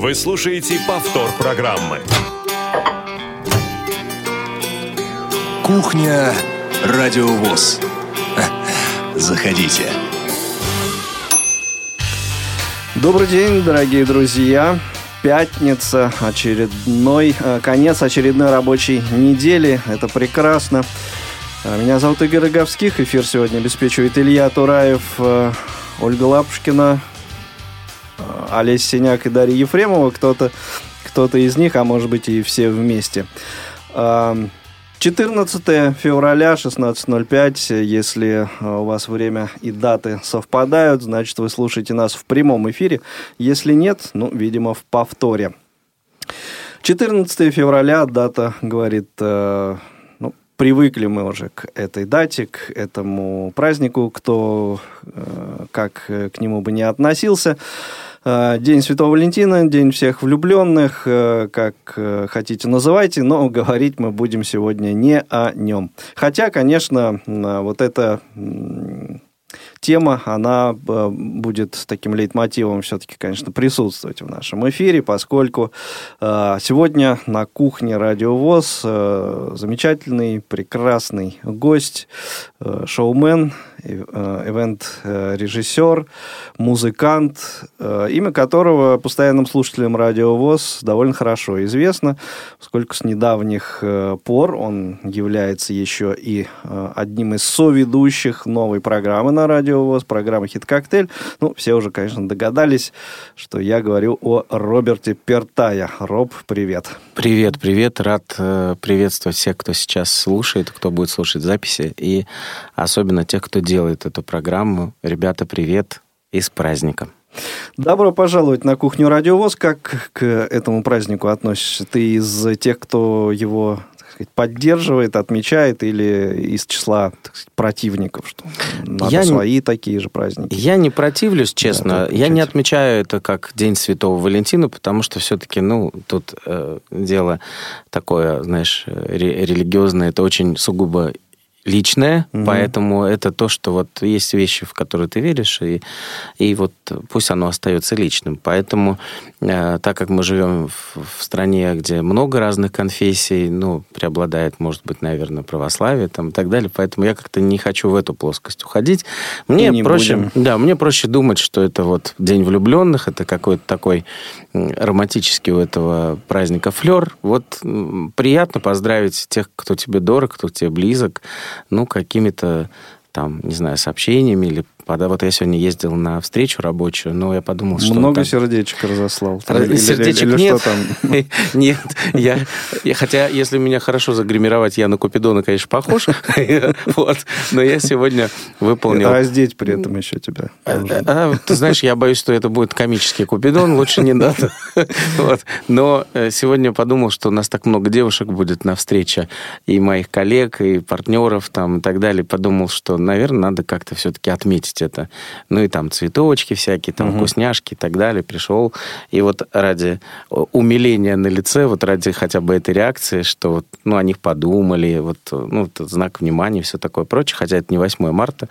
Вы слушаете повтор программы. Кухня Радиовоз. Заходите. Добрый день, дорогие друзья. Пятница, очередной, э, конец очередной рабочей недели. Это прекрасно. Э, Меня зовут Игорь Роговских. Эфир сегодня обеспечивает Илья Тураев, э, Ольга Лапушкина, Олесь Синяк и Дарья Ефремова. Кто-то кто из них, а может быть и все вместе. Эм, 14 февраля, 16.05. Если э, у вас время и даты совпадают, значит, вы слушаете нас в прямом эфире. Если нет, ну, видимо, в повторе. 14 февраля дата говорит, э, ну, привыкли мы уже к этой дате, к этому празднику, кто э, как э, к нему бы не относился. Э, День Святого Валентина, День всех влюбленных, э, как э, хотите называйте, но говорить мы будем сегодня не о нем. Хотя, конечно, вот эта тема, она будет таким лейтмотивом все-таки, конечно, присутствовать в нашем эфире, поскольку сегодня на кухне Радиовоз замечательный, прекрасный гость, шоумен, ивент-режиссер, музыкант, э, имя которого постоянным слушателям Радиовоз довольно хорошо известно, поскольку с недавних э, пор он является еще и э, одним из соведущих новой программы на Радиовоз, программы «Хит-коктейль». Ну, все уже, конечно, догадались, что я говорю о Роберте Пертая. Роб, привет. Привет, привет. Рад э, приветствовать всех, кто сейчас слушает, кто будет слушать записи, и особенно тех, кто делает эту программу. Ребята, привет и с праздником. Добро пожаловать на кухню Радиовоз. Как к этому празднику относишься? Ты из тех, кто его сказать, поддерживает, отмечает, или из числа сказать, противников, что надо Я не- свои такие же праздники? Я не противлюсь, честно. Да, я не отмечаю это как День Святого Валентина, потому что все-таки, ну, тут э, дело такое, знаешь, ре- религиозное, это очень сугубо личное, Мгм. поэтому это то, что вот есть вещи, в которые ты веришь, и, и вот пусть оно остается личным. Поэтому, э, так как мы живем в, в стране, где много разных конфессий, ну, преобладает, может быть, наверное, православие там, и так далее, поэтому я как-то не хочу в эту плоскость уходить. Мне не проще, будем. да, мне проще думать, что это вот День влюбленных, это какой-то такой романтический у этого праздника флер. Вот приятно поздравить тех, кто тебе дорог, кто тебе близок, ну, какими-то там, не знаю, сообщениями или пода- вот я сегодня ездил на встречу рабочую, но я подумал, что Много там- сердечек разослал? Раз- Или- или- Сердечек или нет. что там? Нет, я, я- хотя если меня хорошо загримировать, я на Купидона, конечно, похож. Вот. Но я сегодня выполнил Раздеть при этом еще тебя. а, а, ты знаешь, я боюсь, что это будет комический Купидон, лучше не надо. Вот. Но э, сегодня подумал, что у нас так много девушек будет на встрече, и моих коллег, и партнеров там, и так далее. Подумал, что, наверное, надо как-то все-таки отметить это. Ну и там цветочки всякие, там Мгм. вкусняшки и так далее. Пришел, и вот ради э, умиления на лице, вот ради хотя бы этой реакции, что вот, ну, о них подумали, вот, э, ну, знак внимания и все такое прочее, хотя это не 8 марта.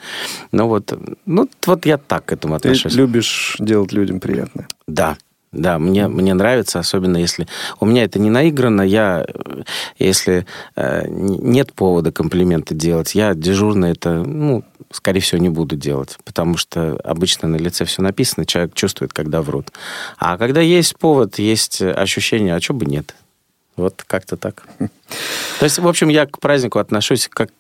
Но вот, ну, вот я так к этому Ты отношусь. любишь делать людям приятное. Да, да, мне, мне нравится, особенно если... У меня это не наиграно, я, э, если э, нет повода комплименты делать, я дежурно это, ну, скорее всего, не буду делать, потому что обычно на лице все написано, человек чувствует, когда врут. А когда есть повод, есть ощущение, а что бы нет? Вот как-то так. То есть, в общем, я к празднику отношусь как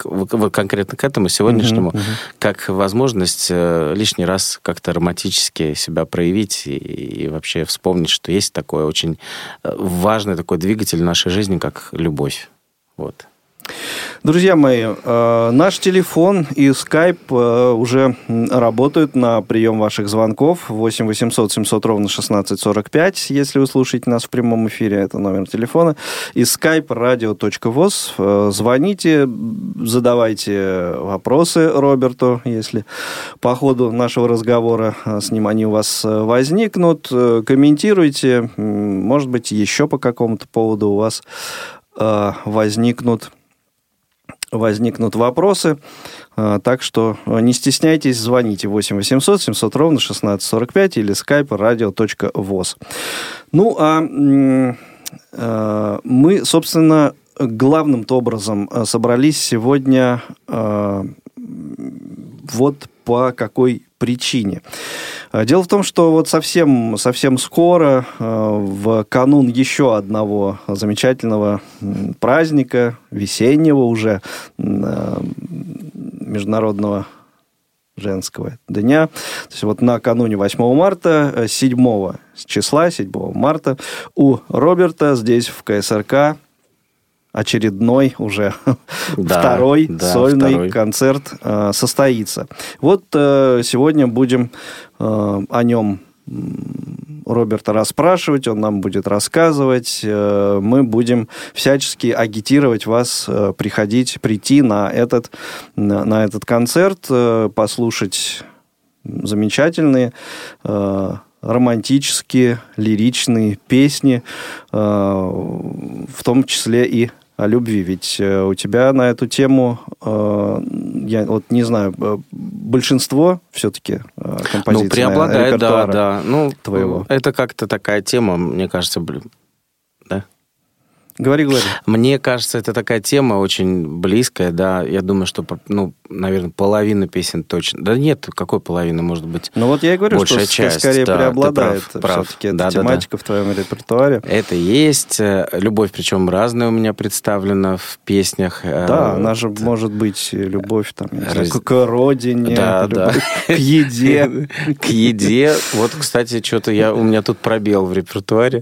конкретно к этому сегодняшнему, Мгм, мгм. как возможность э, лишний раз как-то романтически себя проявить и, и вообще вспомнить, что есть такой очень э, важный такой двигатель в нашей жизни, как любовь. Вот. Друзья мои, э, наш телефон и скайп э, уже работают на прием ваших звонков. 8 800 700 ровно 1645, если вы слушаете нас в прямом эфире, это номер телефона. И скайп radio.voz. Э, Звоните, задавайте вопросы Роберту, если по ходу нашего разговора с ним они у вас возникнут. Комментируйте, может быть, еще по какому-то поводу у вас возникнут возникнут вопросы. А, так что не стесняйтесь, звоните 8 800 700 ровно 1645 или skype radio.voz. Ну, а а, мы, собственно, главным-то образом собрались сегодня вот по какой причине. А, дело в том, что вот совсем, совсем скоро, а, в канун еще одного замечательного праздника, весеннего уже, а, международного женского дня. То есть вот накануне 8 марта, 7 числа, 7 марта, у Роберта здесь в КСРК очередной уже да, второй да, сольный второй. концерт э, состоится. Вот э, сегодня будем э, о нем Роберта расспрашивать, он нам будет рассказывать. Э, мы будем всячески агитировать вас э, приходить, прийти на этот, на этот концерт, э, послушать замечательные романтические, лиричные песни, в том числе и любви. Ведь э, у тебя на эту тему, э, я вот не знаю, э, большинство все-таки композиций Ну, преобладает, да, да. Ну, твоего. Это как-то такая тема, мне кажется? Говори, говори. Мне кажется, это такая тема очень близкая, да. Я думаю, что, ну, наверное, половина песен точно. Да нет, какой половины, может быть, Ну вот я и говорю, большая что часть, скорее да, преобладает прав, прав. все-таки да, эта да, тематика да. в твоем репертуаре. Это есть. Э, любовь, причем разная у меня представлена в песнях. Э, да, она же может быть любовь там, Раз... к родине, да, да. к еде. К еде. Вот, кстати, что-то я у меня тут пробел в репертуаре.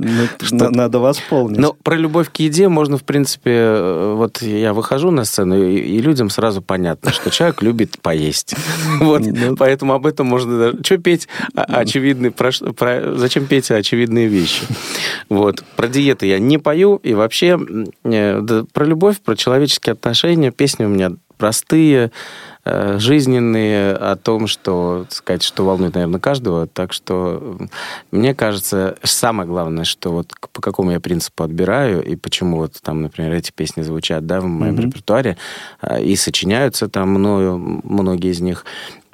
Ну, надо восполнить. Но про любовь к еде можно, в принципе, э, вот я выхожу на сцену, и людям сразу понятно, что человек любит поесть. Вот, ну, поэтому об этом можно даже... Что петь очевидные... Зачем петь очевидные вещи? Вот. Про диеты я не пою, и вообще э, про любовь, про человеческие отношения песни у меня простые, Э, жизненные, о том, что, сказать, что волнует, наверное, каждого. Так что мне кажется, самое главное, что вот по какому я принципу отбираю и почему вот там, например, эти песни звучат, да, в моем mm-hmm. репертуаре э, и сочиняются там мною, многие из них,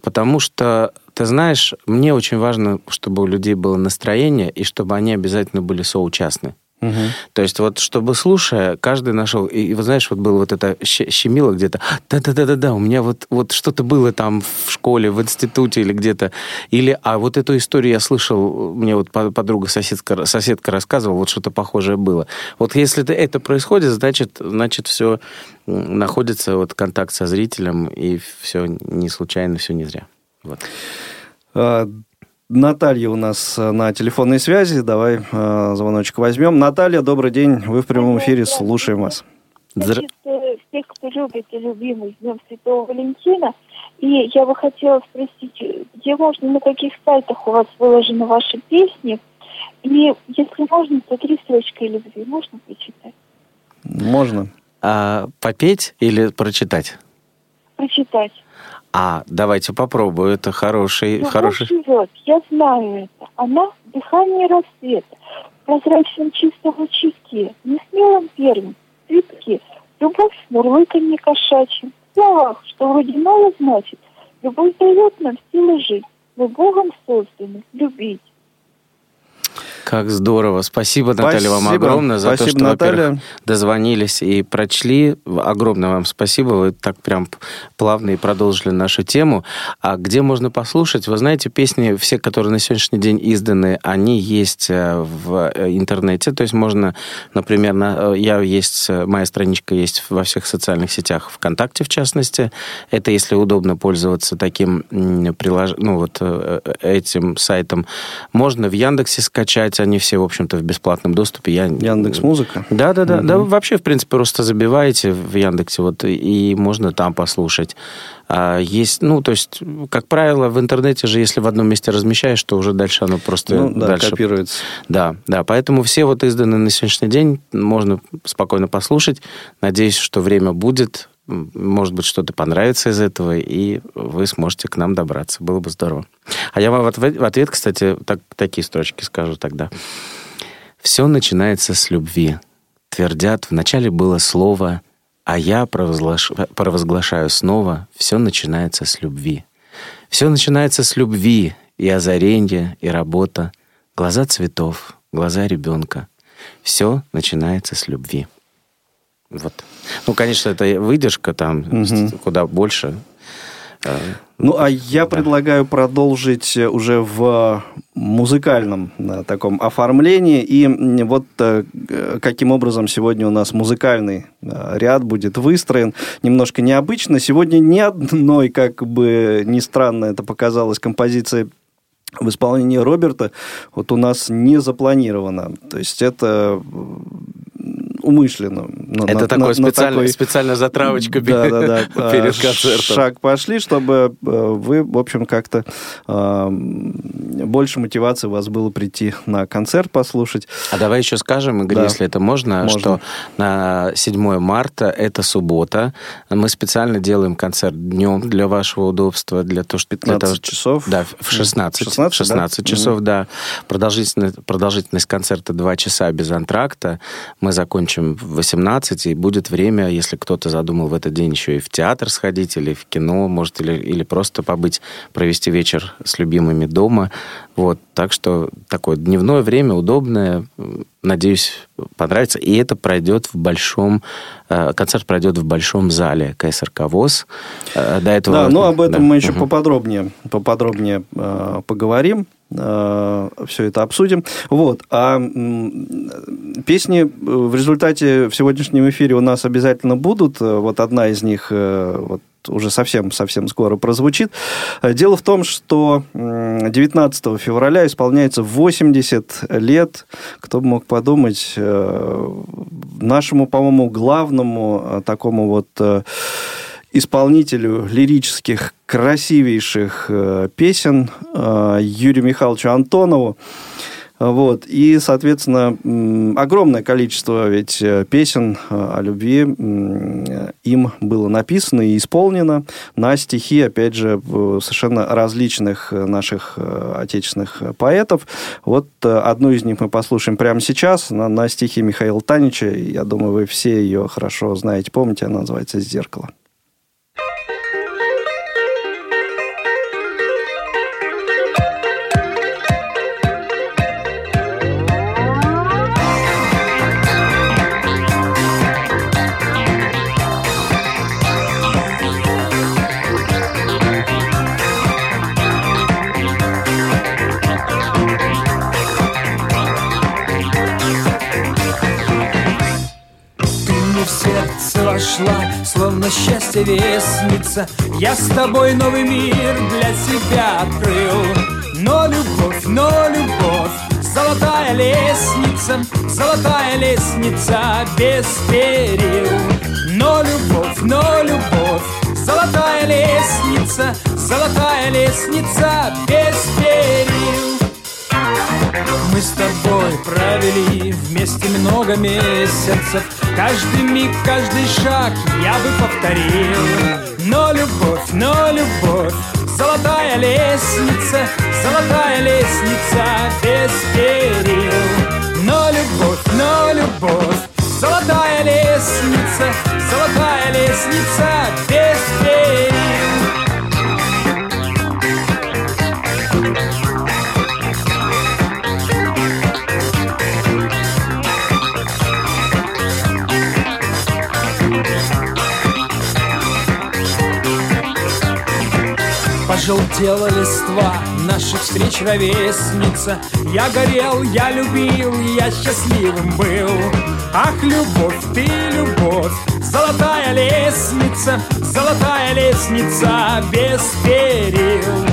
потому что ты знаешь, мне очень важно, чтобы у людей было настроение и чтобы они обязательно были соучастны. Угу. То есть вот, чтобы слушая, каждый нашел... И, и вот знаешь, вот было вот это щемило где-то. Да-да-да-да-да, у меня вот, вот что-то было там в школе, в институте или где-то. Или, а вот эту историю я слышал, мне вот подруга, соседка, соседка рассказывала, вот что-то похожее было. Вот если это происходит, значит, значит все находится вот контакт со зрителем, и все не случайно, все не зря. Вот. Наталья у нас э, на телефонной связи. Давай э, звоночек возьмем. Наталья, добрый день. Вы в прямом эфире. Слушаем вас. Значит, э, всех, кто любит и любимый с Днем Святого Валентина. И я бы хотела спросить, где можно, на каких сайтах у вас выложены ваши песни? И если можно, то три строчки любви можно прочитать? Можно. А, попеть или прочитать? Прочитать. А, давайте попробую. Это хороший... Любовь хороший... живет, я знаю это. Она в дыхании рассвета, в прозрачном чистом лучике, несмелым первым, цветки, любовь в мурлыканье кошачьим, в словах, что вроде мало значит, любовь дает нам силы жить, мы Богом созданы, любить. Как здорово. Спасибо, Наталья, спасибо. вам огромное за спасибо, то, что, во-первых, дозвонились и прочли. Огромное вам спасибо. Вы так прям плавно и продолжили нашу тему. А где можно послушать? Вы знаете, песни, все, которые на сегодняшний день изданы, они есть э, в э, интернете. То есть можно, например, на, э, я есть, моя страничка есть во всех социальных сетях, ВКонтакте в частности. Это если удобно пользоваться таким прилож... ну, вот, этим сайтом. Можно в Яндексе скачать, они все, в общем-то, в бесплатном доступе. Я... Яндекс Музыка? Да, да, да. Угу. Да, вообще, в принципе, просто забиваете в Яндексе, вот, и можно там послушать. А есть, ну, то есть, как правило, в интернете же, если в одном месте размещаешь, то уже дальше оно просто ну, да, дальше... копируется. Да, да, поэтому все вот изданы на сегодняшний день, можно спокойно послушать. Надеюсь, что время будет, может быть, что-то понравится из этого, и вы сможете к нам добраться. Было бы здорово. А я вам в ответ, кстати, так, такие строчки скажу тогда. «Все начинается с любви. Твердят, вначале было слово А я провозглаш... провозглашаю снова, все начинается с любви. Все начинается с любви, и озаренье, и работа, глаза цветов, глаза ребенка. Все начинается с любви. Вот. Ну, конечно, это выдержка там угу. куда больше. Э, ну, а я предлагаю продолжить уже в музыкальном да, таком оформлении. И вот э, каким образом сегодня у нас музыкальный э, ряд будет выстроен. Немножко необычно. Сегодня ни одной, как бы ни странно это показалось, композиции в исполнении Роберта вот у нас не запланировано. То есть это умышленно. Это на, такой на, специальный, такой... специальная затравочка да, да, да, перед концертом. Шаг пошли, чтобы э, вы, в общем, как-то э, больше мотивации у вас было прийти на концерт послушать. А давай еще скажем, Игорь, да. если это можно, можно, что на 7 марта, это суббота, мы специально делаем концерт днем для вашего удобства, для того, чтобы... 15 того, часов? Да, в 16. 16, 16 да? часов, mm-hmm. да. Продолжительность, продолжительность концерта 2 часа без антракта. Мы закончим в 18, и будет время, если кто-то задумал в этот день еще и в театр сходить, или в кино, может, или, или просто побыть, провести вечер с любимыми дома. Вот, так что такое дневное время удобное, надеюсь, понравится. И это пройдет в большом... Э, концерт пройдет в большом зале КСРК ВОЗ. Э, до этого... Да, ну об этом да. мы еще угу. поподробнее, поподробнее э, поговорим все это обсудим. Вот. А песни в результате в сегодняшнем эфире у нас обязательно будут. Вот одна из них вот, уже совсем-совсем скоро прозвучит. Дело в том, что 19 февраля исполняется 80 лет, кто бы мог подумать, э, нашему, по-моему, главному э, такому вот э, исполнителю лирических красивейших песен Юрию Михайловичу Антонову. Вот. И, соответственно, огромное количество ведь э, песен э, о любви им было написано и исполнено на стихи, опять же, совершенно различных наших э, отечественных поэтов. Вот одну из них мы послушаем прямо сейчас на, на стихи Михаила Танича. Я думаю, вы все ее хорошо знаете, помните, она называется «Зеркало». Вошла, словно счастье вестница Я с тобой новый мир для себя открыл. Но любовь, но любовь, золотая лестница Золотая лестница без перил. Но любовь, но любовь, золотая лестница Золотая лестница без перил мы с тобой провели вместе много месяцев. Каждый миг, каждый шаг я бы повторил. Но любовь, но любовь Золотая лестница, золотая лестница без перил. Но любовь, но любовь Золотая лестница, золотая лестница без перил Пожелтела листва наших встреч ровесница. Я горел, я любил, я счастливым был. Ах, любовь, ты любовь, золотая лестница Золотая лестница без перил.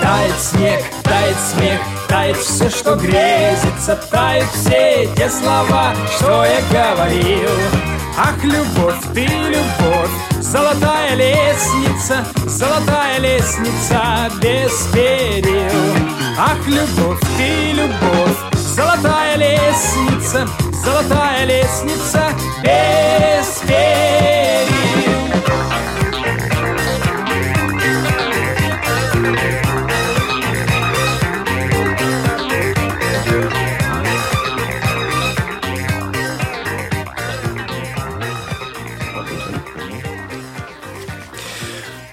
Тает снег, тает смех, Тает все, что грезится, тают все те слова, что я говорил. Ах, любовь, ты любовь, золотая лестница, золотая лестница без перил. Ах, любовь, ты любовь, золотая лестница, золотая лестница без перил.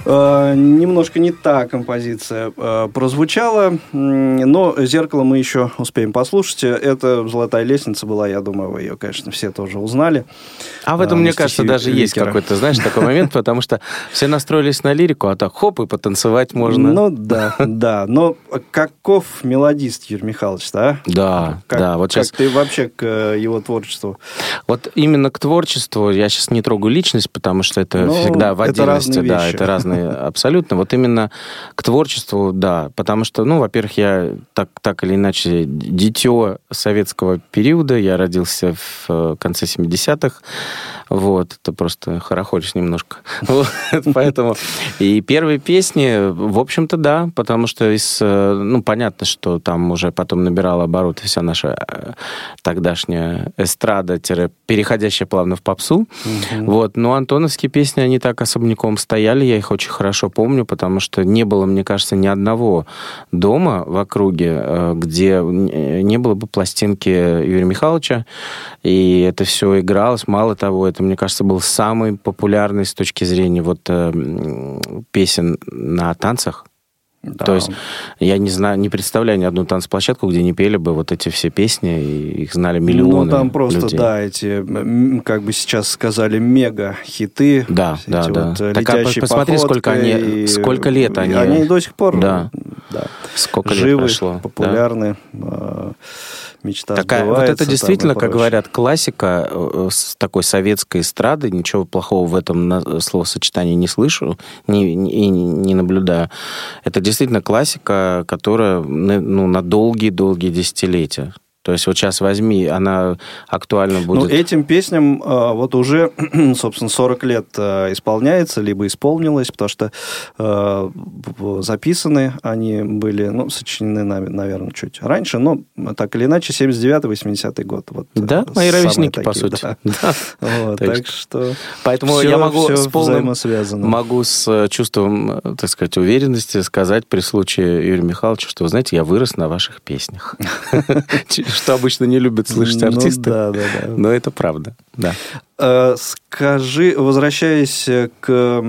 Немножко не та композиция э, прозвучала, но «Зеркало» мы еще успеем послушать. Это «Золотая лестница» была, я думаю, вы ее, конечно, все тоже узнали. А в этом, А, мне кажется, даже есть какой-то, знаешь, такой момент, потому что все настроились на лирику, а так хоп, и потанцевать можно. Ну да, да. Но каков мелодист Юрий Михайлович, да? да, Как, да, вот как сейчас ты вообще к э, его творчеству? Вот именно к творчеству я сейчас не трогаю личность, потому что это Ну, всегда в это отдельности, разные да, вещи. это разные абсолютно. Вот именно к творчеству, да, потому что, ну, во-первых, я так, так или иначе дитё советского периода, я родился в э, конце 70-х, вот, это просто хорохоришь немножко. Поэтому и первые песни, в общем-то, да, потому что из, э, ну, понятно, что там уже потом набирала обороты вся наша э, тогдашняя эстрада, переходящая плавно в попсу. Вот, но антоновские песни, они так особняком стояли, я их очень хорошо помню, потому что не было, мне кажется, ни одного дома в округе, э, где э, не было бы пластинки Юрия Михайловича, и это все игралось. Мало того, это, мне кажется, был самый популярный с точки зрения вот э, песен на танцах. Да. То есть я не знаю, не представляю ни одну танцплощадку, где не пели бы вот эти все песни, и их знали миллионы Ну, там просто, людей. да, эти, как бы сейчас сказали, мега-хиты. Да, да, да. вот, э, Так, а посмотри, сколько они- и- сколько лет они- Они до сих пор Да. да, Сколько лет живы, прошло. да. популярны. э, Мечта Такая, вот это действительно, как прочее. говорят, классика э, с такой советской эстрады. Ничего плохого в этом на- словосочетании не слышу не, не- и не наблюдаю. Это действительно классика, которая ну, на долгие-долгие десятилетия. То есть вот сейчас возьми, она актуальна Ну, будет. этим песням э, вот уже, собственно, 40 лет э, исполняется, либо исполнилось, потому что в- записаны они были, ну, сочинены, наверное, чуть раньше, но так или иначе, 79-80 год. Вот, э, Да, мои ровесники, по такие, сути. да. Да. Вот, так есть- что Поэтому всё- я могу всё с полным могу с э, чувством, э, так сказать, уверенности сказать при случае Юрию Михайловичу, что, вы знаете, я вырос на ваших песнях. Что обычно не любят слышать Ну артисты. да, да, да. Но это правда, да. Э, Скажи, возвращаясь к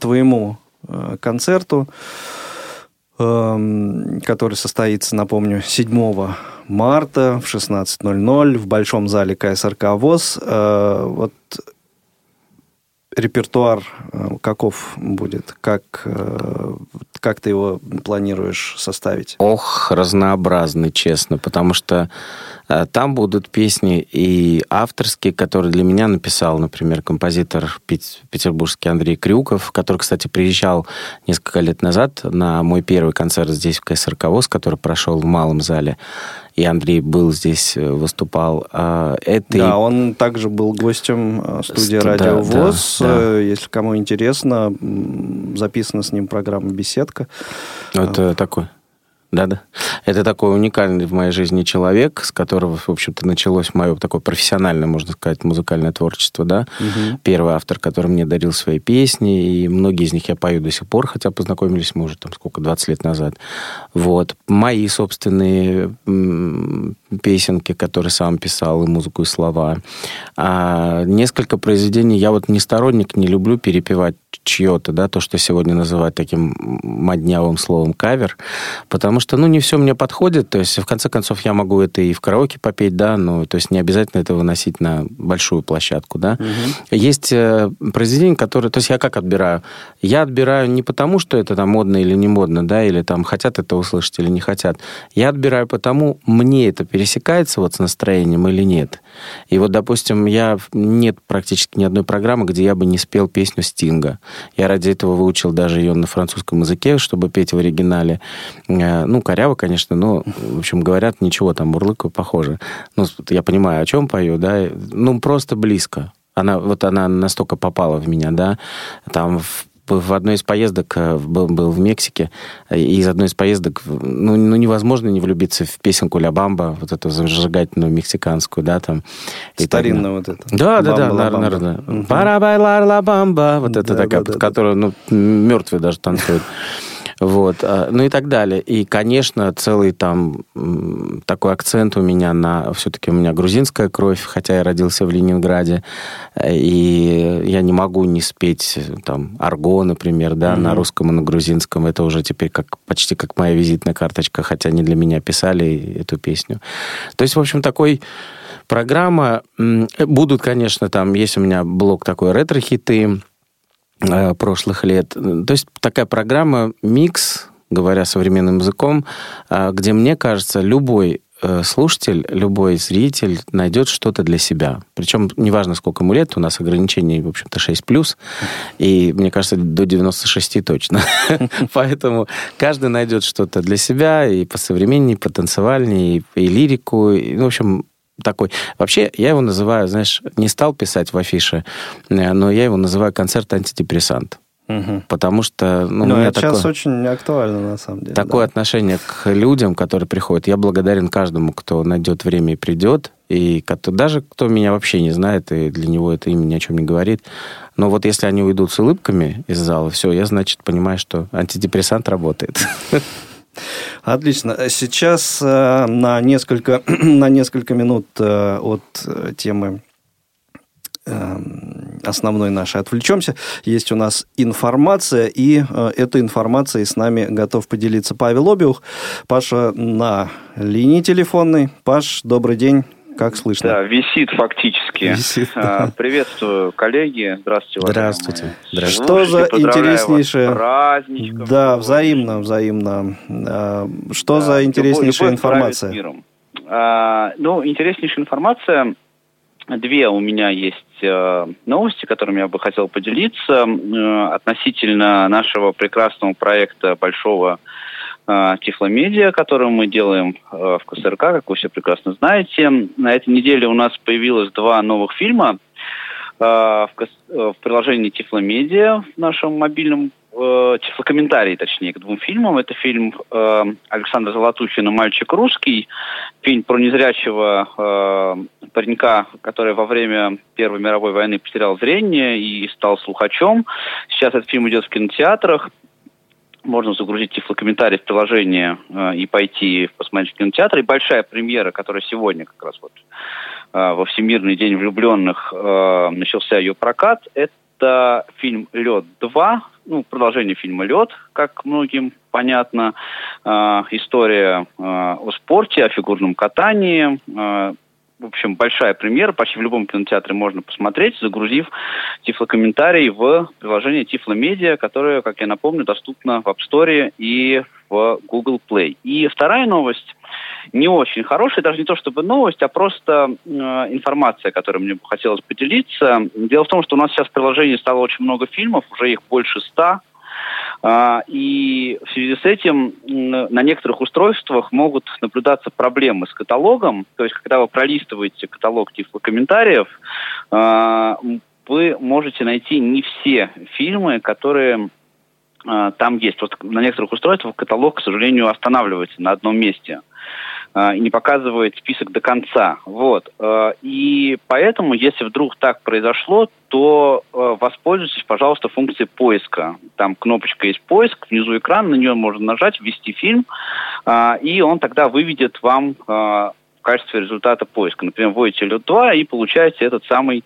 твоему э, концерту, эм, который состоится, напомню, 7 марта в 16.00 в Большом зале КСРК ВОЗ. Э, Вот репертуар э, каков будет? Как, э, как ты его планируешь составить? Ох, разнообразный, честно, потому что там будут песни и авторские, которые для меня написал, например, композитор пет- петербургский Андрей Крюков, который, кстати, приезжал несколько лет назад на мой первый концерт здесь, в КСРК ВОЗ, который прошел в малом зале. И Андрей был здесь, э, выступал. А, Это и Да, он также был гостем э, студии Ст- Радио да, ВОЗ. да, да. Э, Если кому интересно, записана с ним программа «Беседка». Это такой... Да-да. Это такой уникальный в моей жизни человек, с которого, в общем-то, началось мое такое профессиональное, можно сказать, музыкальное творчество, да. Первый автор, который мне дарил свои песни, и многие из них я пою до сих пор, хотя познакомились мы уже там сколько, 20 лет назад. Вот. Мои собственные песенки, которые сам писал, и музыку, и слова. А несколько произведений я вот не сторонник, не люблю перепевать чье-то, да, то, что сегодня называют таким моднявым словом кавер, потому что, ну, не все мне подходит, то есть, в конце концов, я могу это и в караоке попеть, да, ну, то есть, не обязательно это выносить на большую площадку, да. Есть э, произведения, которые, то есть, я как отбираю? Я отбираю не потому, что это там модно или не модно, да, или там хотят это услышать или не хотят. Я отбираю потому, мне это пересекается вот с настроением или нет. И вот, допустим, я нет практически ни одной программы, где я бы не спел песню Стинга. Я ради этого выучил даже ее на французском языке, чтобы петь в оригинале. Э, Ну, коряво, конечно, но, в общем, говорят, ничего, там, мурлыкаю, похоже. Ну, я понимаю, о чем пою, да, ну, просто близко. Она, вот она настолько попала в меня, да, там в в одной из поездок э, был, был в Мексике, и из одной из поездок, ну, ну, невозможно не влюбиться в песенку Ля Бамба, вот эту зажигательную мексиканскую, да, там. Старинная вот эта. да, да, да, наверное. Мгм. Пара байлар ла бамба. Вот это такая, под которую, ну, мертвые даже танцуют. Вот, а, ну и так далее. И, конечно, целый там такой акцент у меня на... Все-таки у меня грузинская кровь, хотя я родился в Ленинграде, и я не могу не спеть там арго, например, да, mm-hmm. на русском и на грузинском. Это уже теперь как почти как моя визитная карточка, хотя не для меня писали эту песню. То есть, в общем, такой программа. Будут, конечно, там, есть у меня блок такой ретро-хиты, прошлых лет. То есть такая программа микс, говоря современным языком, э, где, мне кажется, любой э, слушатель, любой зритель найдет что-то для себя. Причем неважно, сколько ему лет, у нас ограничение, в общем-то, 6+, и, мне кажется, до 96 точно. Поэтому каждый найдет что-то для себя, и по современней, по танцевальней, и лирику. И, в общем, такой. Вообще, я его называю, знаешь, не стал писать в афише, э, но я его называю концерт-антидепрессант. Угу. Потому что... Ну, ну это такое, сейчас очень актуально, на самом деле. Такое да. отношение к людям, которые приходят. Я благодарен каждому, кто найдет время и придет. И кто, даже кто меня вообще не знает, и для него это имя ни о чем не говорит. Но вот если они уйдут с улыбками из зала, все, я, значит, понимаю, что антидепрессант работает. Отлично. Сейчас э, на несколько, на несколько минут э, от э, темы основной нашей отвлечемся. Есть у нас информация, и этой информацией с нами готов поделиться Павел Обиух. Паша на линии телефонной. Паш, добрый день. Как слышно? Да, висит фактически. Висит, да. Приветствую, коллеги. Здравствуйте. Здравствуйте. Здравствуйте. Что за интереснейшее... Да, взаимно, взаимно. А, что а, за интереснейшая любовь информация? Миром. А, ну, интереснейшая информация. Две у меня есть э, новости, которыми я бы хотел поделиться э, относительно нашего прекрасного проекта большого Тифломедиа, которую мы делаем э, в КСРК, как вы все прекрасно знаете. На этой неделе у нас появилось два новых фильма э, в приложении Тифломедиа в нашем мобильном тифлокомментарий, точнее, к двум фильмам. Это фильм э, Александра Золотухина «Мальчик русский», фильм про незрячего э, паренька, который во время Первой мировой войны потерял зрение и стал слухачом. Сейчас этот фильм идет в кинотеатрах можно загрузить тифлокомментарий в приложение э, и пойти посмотреть в кинотеатр. И большая премьера, которая сегодня как раз вот э, во Всемирный день влюбленных э, начался ее прокат, это фильм «Лед 2», ну, продолжение фильма «Лед», как многим понятно. История о спорте, о фигурном катании, в общем, большая премьера, почти в любом кинотеатре можно посмотреть, загрузив тифлокомментарий в приложение Тифломедиа, которое, как я напомню, доступно в App Store и в Google Play. И вторая новость, не очень хорошая, даже не то чтобы новость, а просто э, информация, которой мне бы хотелось поделиться. Дело в том, что у нас сейчас в приложении стало очень много фильмов, уже их больше ста, и в связи с этим на некоторых устройствах могут наблюдаться проблемы с каталогом. То есть, когда вы пролистываете каталог тифлокомментариев, а, вы можете найти не все фильмы, которые а, там есть. Вот на некоторых устройствах каталог, к сожалению, останавливается на одном месте. А, и не показывает список до конца. Вот. А, и поэтому, если вдруг так произошло, то а, воспользуйтесь, пожалуйста, функцией поиска. Там кнопочка есть поиск, внизу экрана, на нее можно нажать, ввести фильм, и он тогда выведет вам в качестве результата поиска. Например, вводите лед 2 и получаете этот самый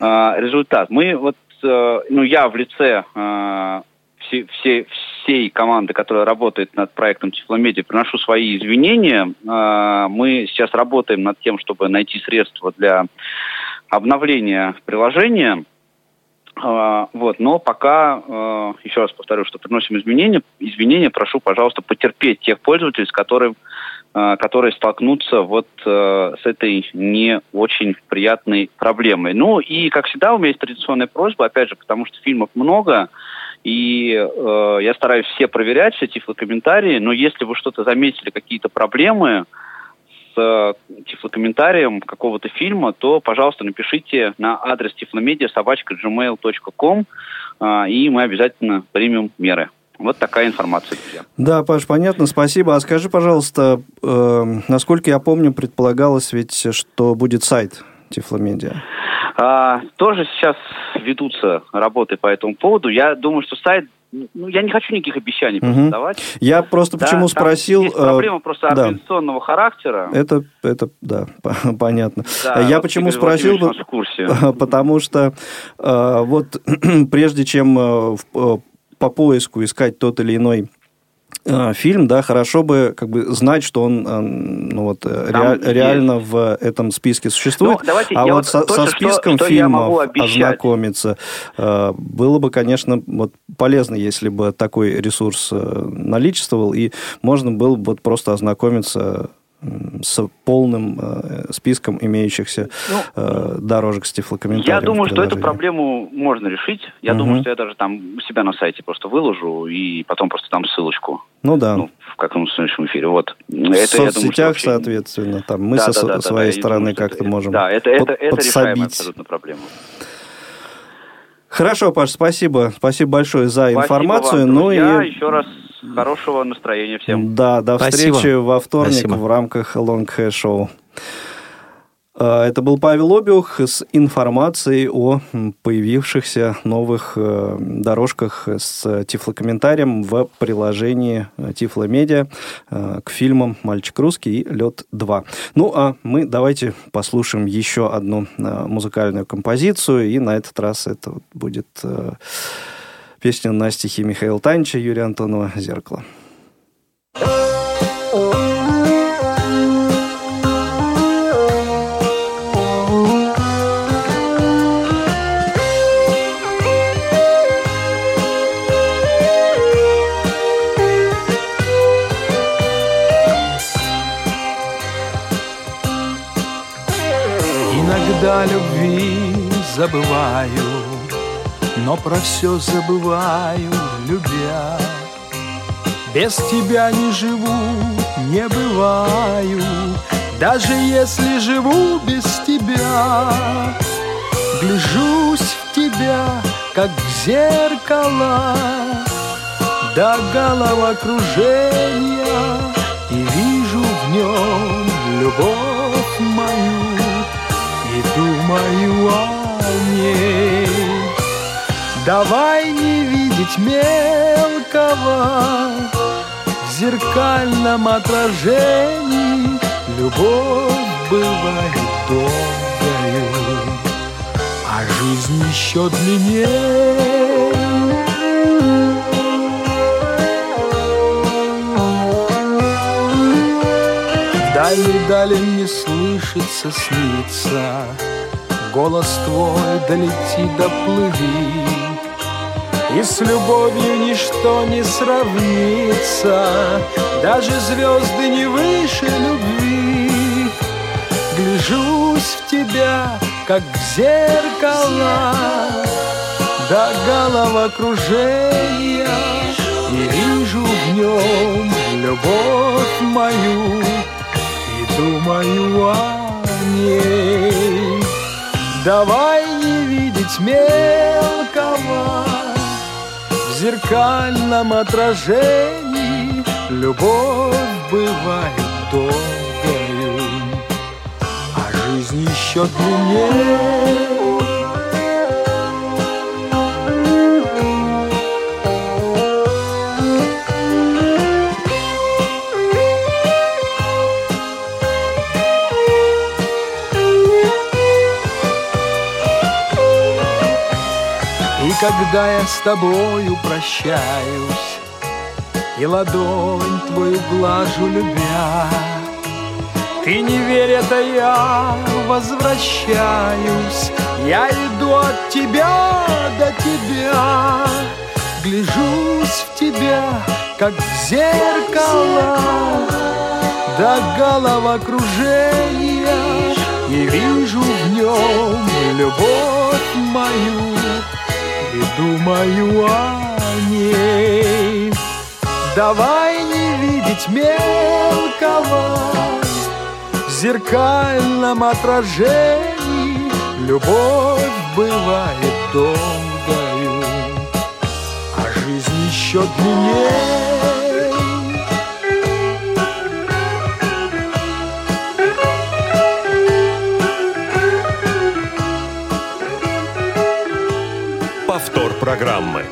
результат. Мы вот, ну, я в лице все, все, всей команды, которая работает над проектом Тифломедиа, приношу свои извинения. А, мы сейчас работаем над тем, чтобы найти средства для обновления приложения. А, вот, но пока, а, еще раз повторю, что приносим изменения. Извинения прошу, пожалуйста, потерпеть тех пользователей, с которыми которые столкнутся вот с этой не очень приятной проблемой. Ну и, как всегда, у меня есть традиционная просьба, опять же, потому что фильмов много, и э, я стараюсь все проверять, все тифлокомментарии, но если вы что-то заметили, какие-то проблемы с э, тифлокомментарием какого-то фильма, то, пожалуйста, напишите на адрес тифломедиа э, и мы обязательно примем меры. Вот такая информация, друзья. Да, Паш, понятно, спасибо. А скажи, пожалуйста, э, насколько я помню, предполагалось ведь, что будет сайт Тифломедиа. А, тоже сейчас ведутся работы по этому поводу. Я думаю, что сайт ну, я не хочу никаких обещаний просто Мгм. давать. Я просто Да, почему спросил... Есть э, проблема просто да. организационного характера. Это, это, да, понятно. Да, Я вот почему спросил, Владимирович бы- у нас в курсе. потому что э, вот прежде чем э, э, по поиску искать тот или иной фильм, да, хорошо бы как бы знать, что он э, ну вот э, есть. реально в этом списке существует. Ну, давайте а вот вот со, со что- списком что фильмов обещать. ознакомиться э, было бы, конечно, вот полезно, если бы такой ресурс э, наличествовал и можно было бы вот просто ознакомиться с полным э, списком имеющихся Ну, э, дорожек с тифлокомментарием. Я в думаю, что эту проблему можно решить. Я Мгм. думаю, что я даже там у себя на сайте просто выложу и потом просто там ссылочку. Ну да. Ну, в каком следующем эфире. Вот. в Это, думаю, что соцсетях, вообще- соответственно, там мы Да, со да, да, своей да, стороны думаю, как-то можем Да, это, это, под- это решаемая подсобить. абсолютно проблема. Хорошо, Паш, спасибо. Спасибо большое за Спасибо информацию. вам, ну и Еще раз хорошего настроения всем. Да, до Спасибо. встречи во вторник Спасибо. в рамках Long Hair Show. Э, Это был Павел Обиух с информацией о появившихся новых э, дорожках с тифлокомментарием в приложении э, Тифломедиа э, к фильмам «Мальчик русский» и «Лед 2». Ну, а мы давайте послушаем еще одну музыкальную композицию, и на этот раз это будет песня на стихи Михаила Танича, Юрия Антонова «Зеркало». Иногда любви забываю, но про все забываю, любя. Без тебя не живу, не бываю, даже если живу без тебя. Гляжусь в тебя, как в зеркало, до головокружения И вижу в нем любовь мою И думаю о ней Давай не видеть мелкого В зеркальном отражении. Любовь бывает долгою А жизнь еще длиннее. Дали-дали мне слышится, снится. Голос твой долети, доплыви И с любовью ничто не сравнится Даже звезды не выше любви. Гляжусь в тебя, как в зеркало До головокружения И вижу в нем любовь мою И думаю о ней. Давай не видеть мелкого зеркальном отражении Любовь бывает долгою А жизнь еще длиннее когда я с тобою прощаюсь И ладонь твою глажу, любя. Ты не верь, это я возвращаюсь. Я иду от тебя до тебя Гляжусь в тебя, как в зеркало. До головокружения И вижу в нем любовь мою и думаю о ней. Давай не видеть мелкого в зеркальном отражении. Любовь бывает долгою, а жизнь еще длиннее. Программы.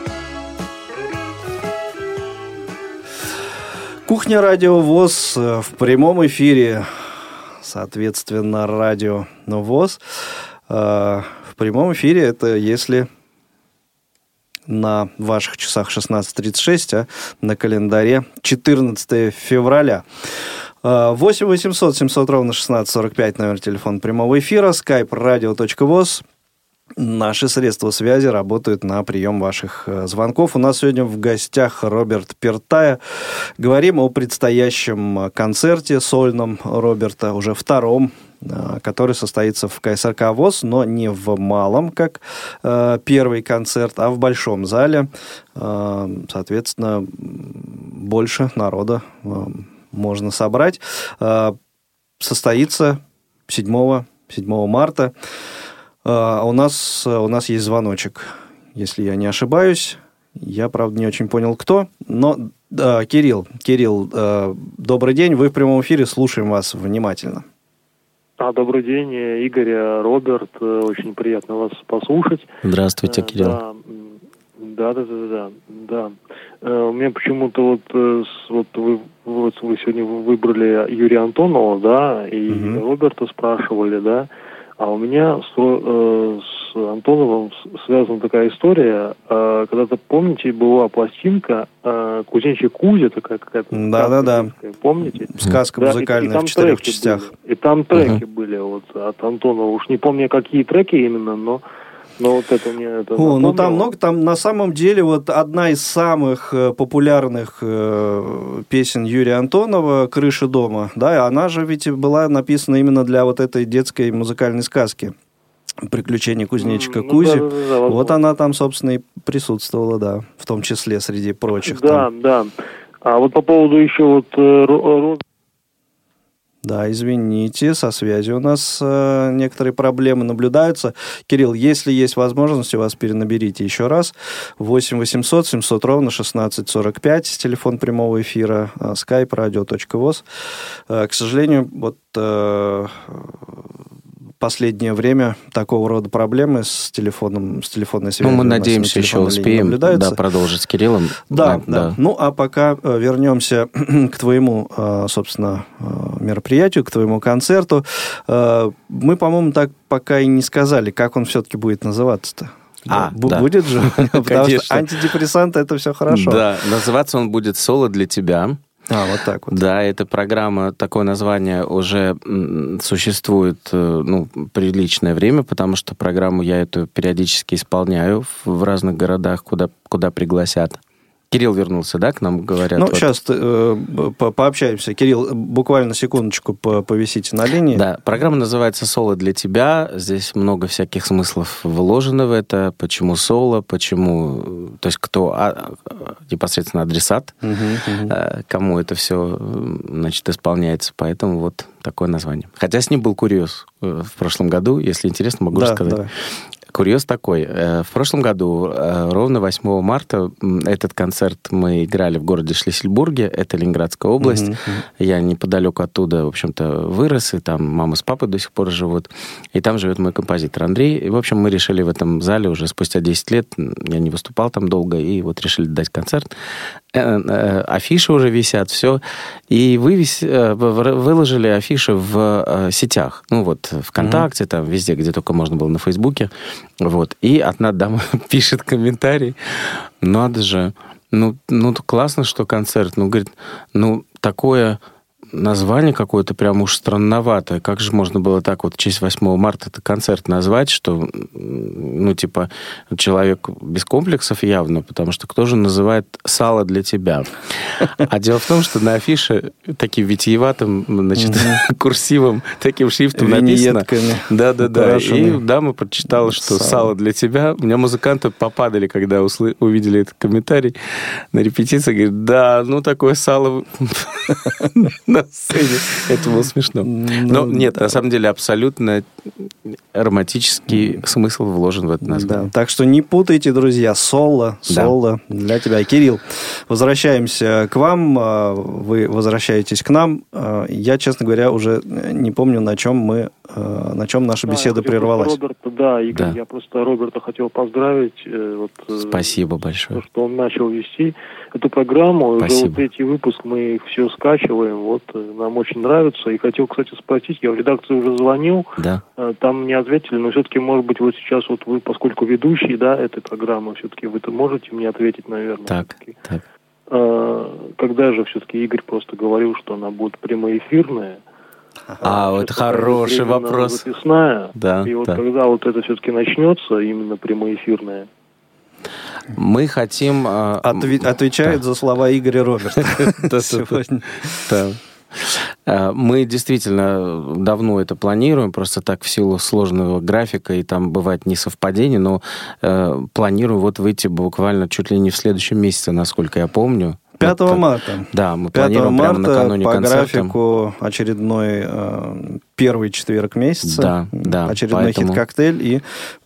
Кухня Радио ВОЗ э, в прямом эфире, соответственно, Радио ВОЗ. Э, в прямом эфире это если на ваших часах 16.36, а на календаре 14 февраля. 8 800 700 ровно 1645 номер телефона прямого эфира, skype radio.voz. Наши средства связи работают на прием ваших э, звонков. У нас сегодня в гостях Роберт Пертая. Говорим о предстоящем концерте сольном Роберта, уже втором, э, который состоится в КСРК ВОЗ, но не в малом, как э, первый концерт, а в большом зале. Соответственно, больше народа можно собрать. Состоится 7, 7 марта. А у нас, у нас есть звоночек, если я не ошибаюсь. Я, правда, не очень понял, кто. Но, да, Кирилл, Кирилл, э, добрый день. Вы в прямом эфире, слушаем вас внимательно. А, добрый день, Игорь, Роберт. Э, очень приятно вас послушать. Здравствуйте, э, Кирилл. Да, да, да, да, да. да. У меня почему-то вот, вот вы, вот вы сегодня выбрали Юрия Антонова, да, и угу. Роберта спрашивали, да. А у меня с, э, с Антоновым связана такая история. Э, когда-то, помните, была пластинка э, «Кузнечий Кузя», такая какая-то. Да-да-да. Помните? Сказка да, музыкальная и, и в четырех частях. Были. И там треки uh-huh. были вот от Антонова. Уж не помню, какие треки именно, но ну, вот это мне это О, ну там много, там на самом деле вот одна из самых э, популярных э, песен Юрия Антонова «Крыша дома», да, она же ведь была написана именно для вот этой детской музыкальной сказки «Приключения кузнечика ну, Кузи». Да, да, да, вот она там, собственно, и присутствовала, да, в том числе среди прочих. Да, там. да. А вот по поводу еще вот э, да, извините, со связью у нас э, некоторые проблемы наблюдаются. Кирилл, если есть возможность, вас перенаберите еще раз. 8 800 700 ровно 1645, телефон прямого эфира, э, skype radio.voz. Э, к сожалению, вот э, последнее время такого рода проблемы с телефоном, с телефонной связью. Ну, мы надеемся, еще успеем да, продолжить с Кириллом. Да, да, да. Ну, а пока э, вернемся к твоему, э, собственно, э, мероприятию, к твоему концерту. Мы, по-моему, так пока и не сказали, как он все-таки будет называться-то. А, да. Будет же, потому что антидепрессанты это все хорошо. Да, называться он будет «Соло для тебя». А, вот так вот. Да, эта программа, такое название уже существует э, ну, приличное время, потому что программу я эту периодически исполняю в разных городах, куда, куда пригласят. Кирилл вернулся, да, к нам говорят? Ну, вот. сейчас э, по пообщаемся. Кирилл, буквально секундочку повисите на линии. Да, программа называется «Соло для тебя». Здесь много всяких смыслов вложено в это. Почему соло, почему... То есть кто а, непосредственно адресат, угу, угу. кому это все, значит, исполняется. Поэтому вот такое название. Хотя с ним был курьез э, в прошлом году, если интересно, могу да, рассказать. Давай. Курьез такой. Э, в прошлом году, э, ровно 8 марта, этот концерт мы играли в городе Шлиссельбурге, это Ленинградская область. Mm-hmm. Я неподалеку оттуда, в общем-то, вырос, и там мама с папой до сих пор живут. И там живет мой композитор Андрей. И, в общем, мы решили в этом зале уже спустя 10 лет, я не выступал там долго, и вот решили дать концерт. Э, афиши уже висят, все. И вывес, выложили афиши в сетях. Ну вот, ВКонтакте, mm-hmm. там везде, где только можно было на Фейсбуке. Вот. И одна дама пишет комментарий. Надо же. Ну, ну, классно, что концерт. Ну, говорит, ну, такое название какое-то прям уж странноватое. Как же можно было так вот в честь 8 марта это концерт назвать, что, ну, типа, человек без комплексов явно, потому что кто же называет сало для тебя? А дело в том, что на афише таким витиеватым, значит, курсивом, таким шрифтом написано. Да-да-да. И дама прочитала, что сало для тебя. У меня музыканты попадали, когда увидели этот комментарий на репетиции. Говорят, да, ну, такое сало на сцене. Это было смешно. Но нет, на самом деле абсолютно романтический смысл вложен в это название. Да, так что не путайте, друзья, соло, соло да. для тебя. Кирилл, возвращаемся к вам, а, вы возвращаетесь к нам. А, я, честно говоря, уже не помню, на чем мы э, на чем наша беседа да, прервалась. Роберта, да, Игорь, да. я просто Роберта хотел поздравить. Э, вот, э, Спасибо большое. То, что он начал вести эту программу. Спасибо. Уже вот третий выпуск мы все скачиваем. Вот нам очень нравится. И хотел, кстати, спросить, я в редакцию уже звонил. Да. Там не ответили, но все-таки, может быть, вот сейчас вот вы, поскольку ведущий, да, этой программы, все-таки вы-то можете мне ответить, наверное. Так, так. Когда же все-таки Игорь просто говорил, что она будет прямоэфирная, а, вот хороший вопрос. Записная. Да, и вот да. когда вот это все-таки начнется, именно прямоэфирное, мы хотим... Э, Отве- отвечает да. за слова Игоря Роберта сегодня. А, мы действительно давно это планируем, просто так в силу сложного графика, и там бывает несовпадение, но э, планируем вот выйти буквально чуть ли не в следующем месяце, насколько я помню. 5 вот, марта. Да, мы 5 планируем марта прямо накануне по концерта. графику очередной э, первый четверг месяца. Да, да. Очередной поэтому... хит-коктейль. И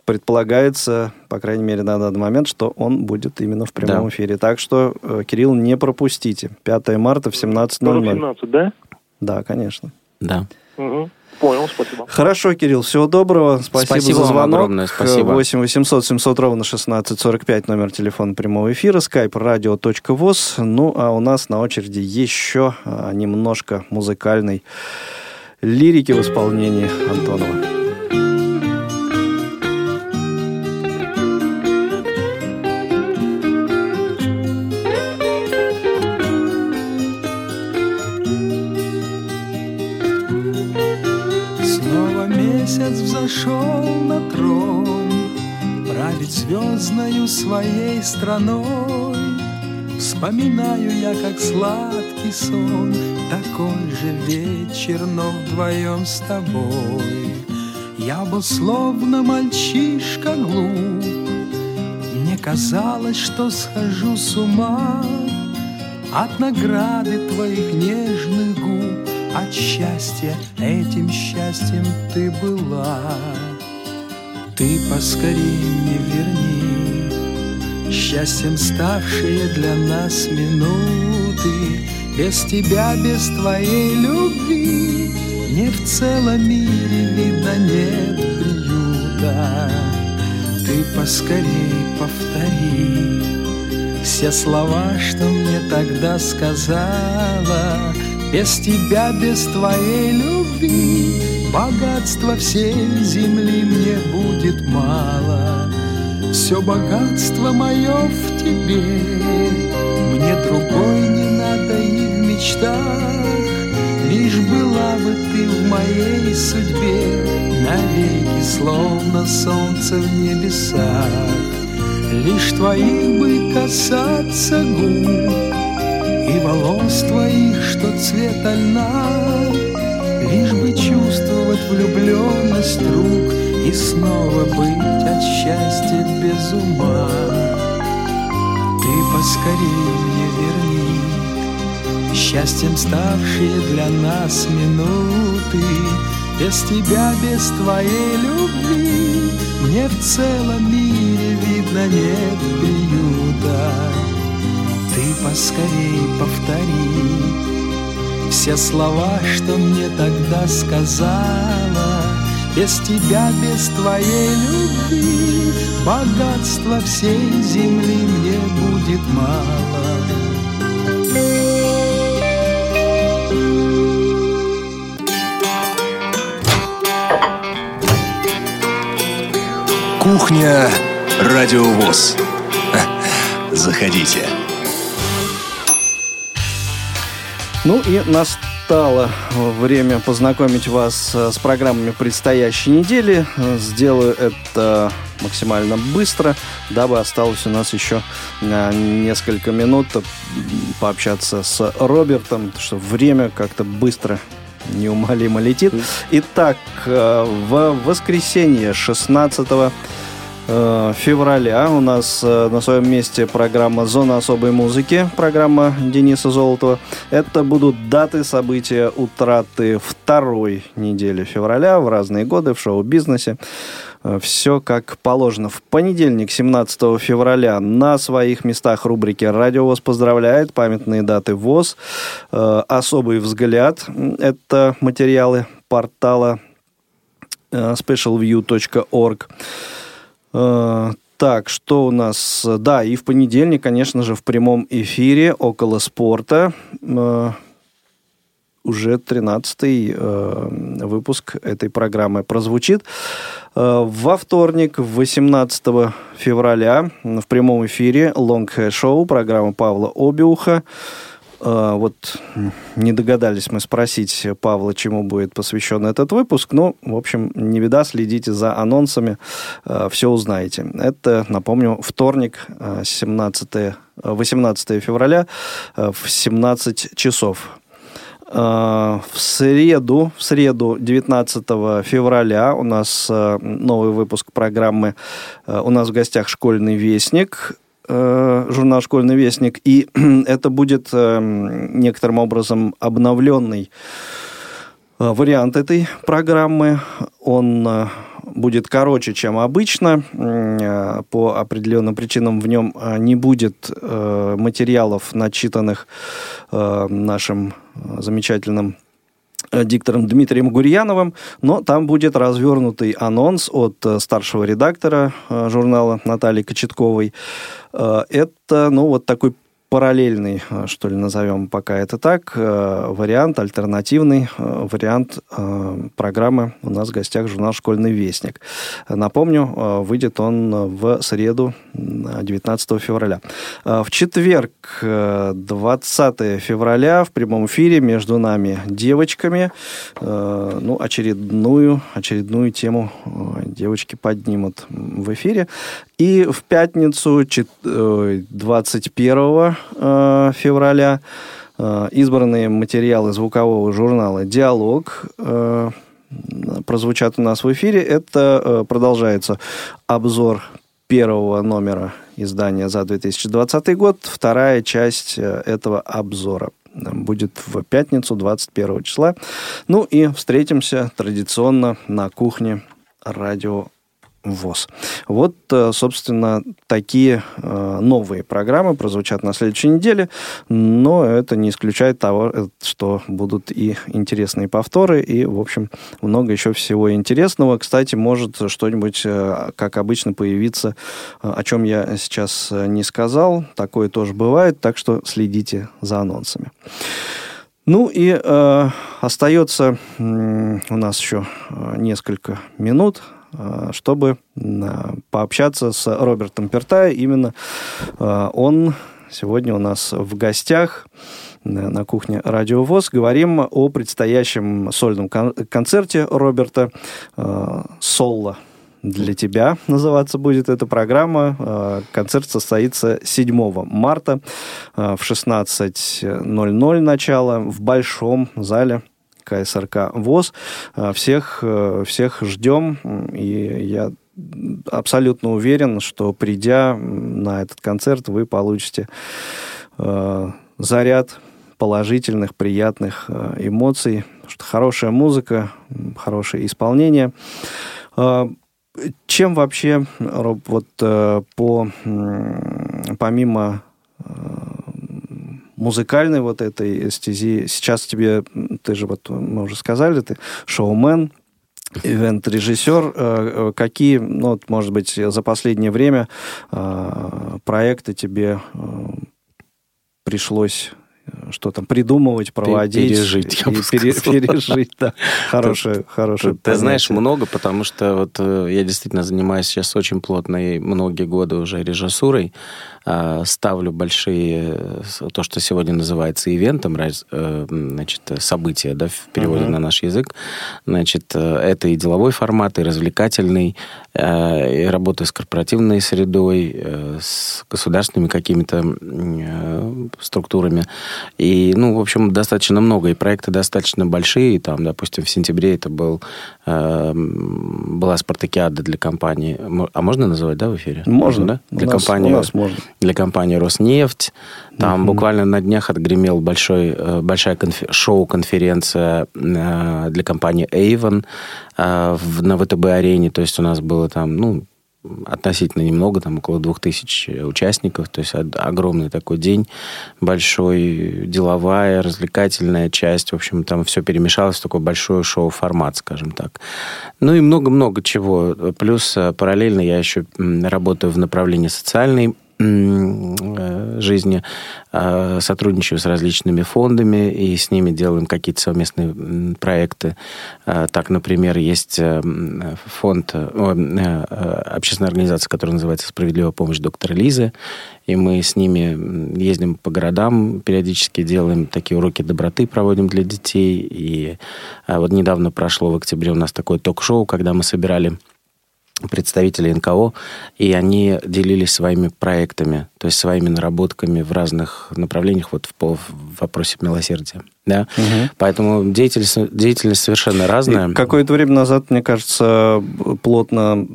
предполагается, по крайней мере, на данный момент, что он будет именно в прямом да. эфире. Так что, э, Кирилл, не пропустите. 5 марта в 17.00. 17, да? Да, конечно. Да. Угу. Понял, спасибо. Хорошо, Кирилл, всего доброго. Спасибо, спасибо за звонок. огромное, спасибо. 8 800 700 ровно 1645, номер телефона прямого эфира, skype radio.voz. Ну, а у нас на очереди еще а, немножко музыкальной лирики в исполнении Антонова. Взошел на трон, Править звездною своей страной. Вспоминаю я, как сладкий сон, Такой же вечер, но вдвоем с тобой. Я был словно мальчишка глуп, Мне казалось, что схожу с ума От награды твоих нежных губ от счастья, этим счастьем ты была. Ты поскорей мне верни. Счастьем ставшие для нас минуты. Без тебя, без твоей любви. Мне в целом мире видно нет приюта. Ты поскорей повтори Все слова, что мне тогда сказала без тебя, без твоей любви Богатства всей земли мне будет мало. Все богатство мое в тебе Мне другой не надо и в мечтах. Лишь была бы ты в моей судьбе Навеки, словно солнце в небесах. Лишь твоих бы касаться губ и волос твоих, что цвета льна, Лишь бы чувствовать влюбленность рук И снова быть от счастья без ума. Ты поскорей мне верни Счастьем ставшие для нас минуты, Без тебя, без твоей любви Мне в целом мире видно нет приюта ты поскорей повтори Все слова, что мне тогда сказала Без тебя, без твоей любви Богатства всей земли мне будет мало Кухня Радиовоз. Заходите. Ну и настало время познакомить вас э, с программами предстоящей недели. Сделаю это максимально быстро, дабы осталось у нас еще э, несколько минут пообщаться с Робертом, что время как-то быстро неумолимо летит. Итак, э, в воскресенье 16 Э, февраля у нас э, на своем месте программа «Зона особой музыки», программа Дениса Золотова. Это будут даты события утраты второй недели февраля в разные годы в шоу-бизнесе. Э, Все как положено. В понедельник, 17 февраля, на своих местах рубрики «Радио ВОЗ поздравляет», памятные даты ВОЗ, «Особый взгляд» — это материалы портала specialview.org. Так, что у нас? Да, и в понедельник, конечно же, в прямом эфире около спорта уже 13-й э, выпуск этой программы прозвучит. Э, во вторник, 18 февраля, в прямом эфире Long Hair Show, программа Павла Обиуха. Э, вот не догадались мы спросить Павла, чему будет посвящен этот выпуск. Ну, в общем, не беда, следите за анонсами, э, все узнаете. Это, напомню, вторник, 17 э, 18 февраля в 17 часов. В среду, в среду 19 февраля у нас новый выпуск программы. У нас в гостях «Школьный вестник». Э, журнал «Школьный вестник», и это будет э, некоторым образом обновленный э, вариант этой программы. Он будет короче, чем обычно. По определенным причинам в нем не будет материалов, начитанных нашим замечательным Э, диктором Дмитрием Гурьяновым, но там будет развернутый анонс от э, старшего редактора э, журнала Натальи Кочетковой. Это, ну, вот такой параллельный, э, что ли, назовем пока это так, э, вариант, альтернативный э, вариант программы у нас в гостях журнал «Школьный вестник». Напомню, выйдет он в среду 19 февраля. В четверг, 20 февраля, в прямом эфире между нами девочками, ну, очередную, очередную тему девочки поднимут в эфире. И в пятницу 21 э, февраля э, избранные материалы звукового журнала «Диалог» э, прозвучат у нас в эфире. Это продолжается обзор первого номера издания за 2020 год. Вторая часть этого обзора будет в пятницу, 21 числа. Ну и встретимся традиционно на кухне радио ВОЗ. Вот, э, собственно, такие э, новые программы прозвучат на следующей неделе, но это не исключает того, э, что будут и интересные повторы, и, в общем, много еще всего интересного. Кстати, может что-нибудь, как обычно, появиться, о чем я сейчас не сказал. Такое тоже бывает, так что следите за анонсами. Ну и э, остается э, у нас еще несколько минут чтобы э, пообщаться с Робертом Пертай. Именно э, он сегодня у нас в гостях на кухне Радио ВОЗ. Говорим о предстоящем сольном концерте Роберта «Соло» для тебя называться будет эта программа. Концерт состоится 7 марта в 16.00 начало в Большом зале КСРК ВОЗ. Э, всех, э, всех ждем, и я абсолютно уверен, что придя на этот концерт, вы получите э, заряд положительных, приятных эмоций, что хорошая музыка, хорошее исполнение. Чем вообще, Роб, вот по, помимо музыкальной вот этой стези. Сейчас тебе, ты же вот, мы уже сказали, ты шоумен, ивент-режиссер. Э, э, какие, ну, вот, может быть, за последнее время э, проекты тебе пришлось что там придумывать, проводить. Пережить, я бы пере, Пережить, да. Хорошее, хорошее. Ты знаешь, много, потому что вот я действительно занимаюсь сейчас очень плотно и многие годы уже режиссурой. А, ставлю большие, э, то, что сегодня называется ивентом, э, значит, события, да, в переводе uh-huh. на наш язык. Значит, э, это и деловой формат, и развлекательный, и работа с корпоративной средой, с государственными какими-то структурами. И, ну, в общем, достаточно много, и проекты достаточно большие. Там, допустим, в сентябре это был, была спартакиада для компании. А можно называть, да, в эфире? Можно, можно да? Для у нас, компании. У нас можно для компании «Роснефть». Там угу. буквально на днях отгремел большой, э, большая конфер- шоу-конференция э, для компании Avon э, на ВТБ-арене. То есть у нас было там, ну, относительно немного, там около двух тысяч участников, то есть огромный такой день, большой, деловая, развлекательная часть, в общем, там все перемешалось в такой большой шоу-формат, скажем так. Ну и много-много чего. Плюс параллельно я еще работаю в направлении социальной жизни, а, сотрудничаю с различными фондами и с ними делаем какие-то совместные проекты. А, так, например, есть э, фонд, э, общественная организация, которая называется «Справедливая помощь доктора Лизы», и мы с ними ездим по городам, периодически делаем такие уроки доброты, проводим для детей. И а, вот недавно прошло в октябре у нас такое ток-шоу, когда мы собирали представителей НКО, и они делились своими проектами, то есть своими наработками в разных направлениях вот в, в вопросе милосердия. Да? Угу. Поэтому деятельность, деятельность совершенно разная. Какое-то время назад, мне кажется, плотно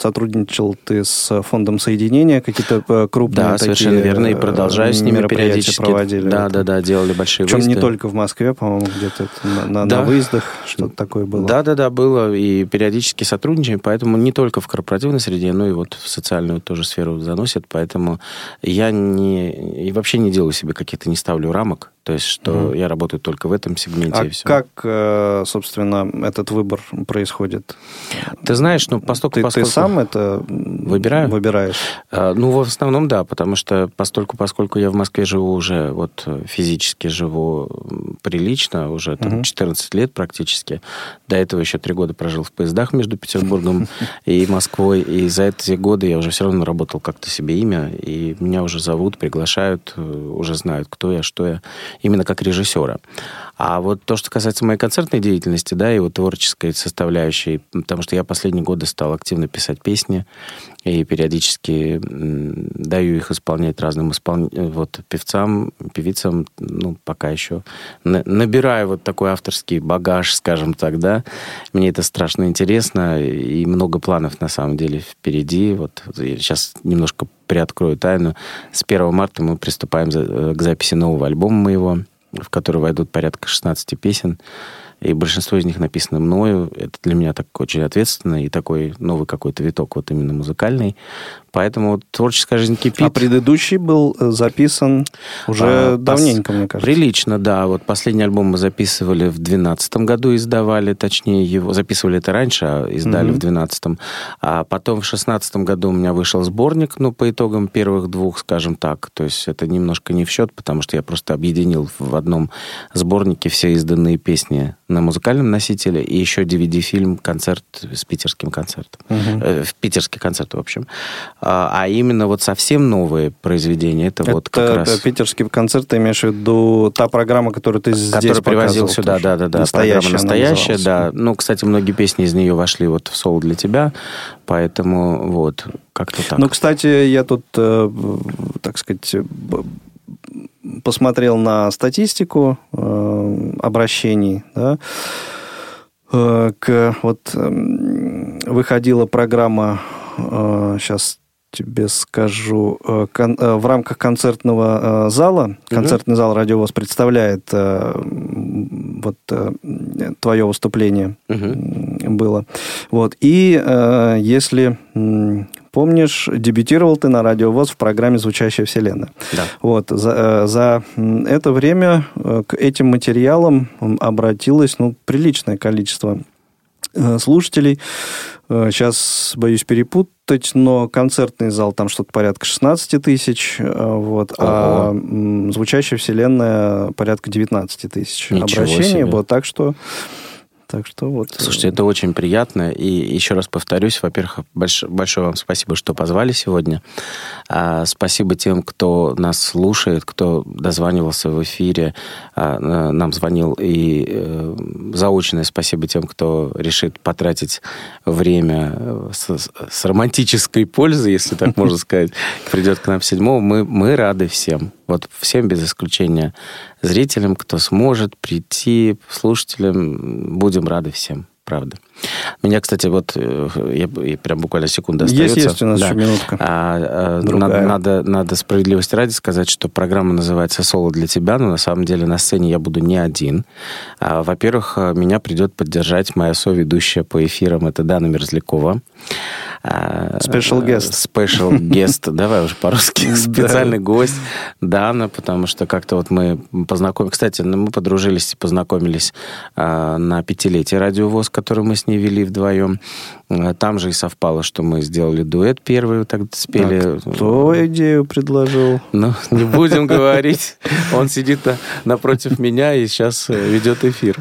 сотрудничал ты с фондом соединения, какие-то э, крупные Да, такие совершенно верно, и продолжаю с ними периодически. проводили. Да, да, да, делали большие Причем выезды. не только в Москве, по-моему, где-то на, на, да. на выездах что-то такое было. Да, да, да, было, и периодически сотрудничаем, поэтому не только в корпоративной среде, но и вот в социальную тоже сферу заносят, поэтому я не, и вообще не делаю себе каких-то, не ставлю рамок, то есть, что mm. я работаю только в этом сегменте. А и все. как, э, собственно, этот выбор происходит? Ты знаешь, ну, поскольку... Ты, поскольку... ты сам это Выбираю? выбираешь? А, ну, в основном, да, потому что постольку, поскольку я в Москве живу уже, вот физически живу прилично, уже там mm 14 лет практически. До этого еще три года прожил в поездах между Петербургом и Москвой. И за эти годы я уже все равно наработал как-то себе имя, и меня уже зовут, приглашают, э, уже знают, кто я, что я именно как режиссера. А вот то, что касается моей концертной деятельности, да, и вот творческой составляющей, потому что я последние годы стал активно писать песни, и периодически даю их исполнять разным испол... вот, певцам, певицам, ну, пока еще набираю вот такой авторский багаж, скажем так, да. Мне это страшно интересно, и много планов, на самом деле, впереди. Вот сейчас немножко приоткрою тайну. С 1 марта мы приступаем э, к записи нового альбома моего, в который войдут порядка 16 песен и большинство из них написано мною. Это для меня так очень ответственно и такой новый какой-то виток вот именно музыкальный. Поэтому творческая жизнь кипит. А предыдущий был э, записан уже а, давненько, мне кажется. Прилично, да. Вот последний альбом мы записывали в 2012 году, издавали, точнее его записывали это раньше, а издали mm-hmm. в 2012. А потом в 2016 году у меня вышел сборник, ну, по итогам первых двух, скажем так. То есть это немножко не в счет, потому что я просто объединил в одном сборнике все изданные песни на музыкальном носителе и еще DVD-фильм «Концерт» с питерским концертом. Mm-hmm. Э, питерский концерт, в общем. А, а именно вот совсем новые произведения, это, это вот как раз... питерский концерт, ты имеешь в виду та программа, которую ты здесь Которую привозил сюда, да-да-да. Программа настоящая, да. Ну, кстати, многие песни из нее вошли вот в «Соло для тебя», поэтому вот, как-то так. Ну, кстати, я тут, э, так сказать, посмотрел на статистику э, обращений, да, э, к вот э, выходила программа э, сейчас тебе скажу, э, кон, э, в рамках концертного э, зала, концертный зал «Радиовоз» представляет вот твое выступление угу. было. Вот. И если помнишь, дебютировал ты на радиовоз в программе «Звучащая вселенная». Да. Вот. За, за это время к этим материалам обратилось ну, приличное количество слушателей. Сейчас боюсь перепутать путать, но концертный зал там что-то порядка 16 тысяч, э, вот, а звучащая вселенная порядка 19 тысяч обращений. Себе. Вот, так что так что вот... Слушайте, это очень приятно. И еще раз повторюсь, во-первых, больш... большое вам спасибо, что позвали сегодня. А, спасибо тем, кто нас слушает, кто дозванивался в эфире, а, нам звонил. И э, заочное спасибо тем, кто решит потратить время э, с, с романтической пользой, если так можно сказать, придет к нам седьмого. Мы, мы рады всем. Вот всем без исключения зрителям, кто сможет прийти, слушателям, будем рады всем, правда. Меня, кстати, вот э, я, я прям буквально секунду есть, остается. Есть, у нас да. еще минутка. А, а, надо, надо, надо справедливости ради сказать, что программа называется «Соло для тебя», но на самом деле на сцене я буду не один. А, во-первых, меня придет поддержать моя соведущая по эфирам, это Дана Мерзлякова. Special guest. Special guest, давай уже по-русски. Специальный гость Дана, потому что как-то вот мы познакомились. Кстати, ну, мы подружились и познакомились на пятилетие радиовоз, который мы с ней вели вдвоем. Там же и совпало, что мы сделали дуэт первый, тогда спели. А кто идею предложил? Ну, не будем говорить. Он сидит напротив меня и сейчас ведет эфир.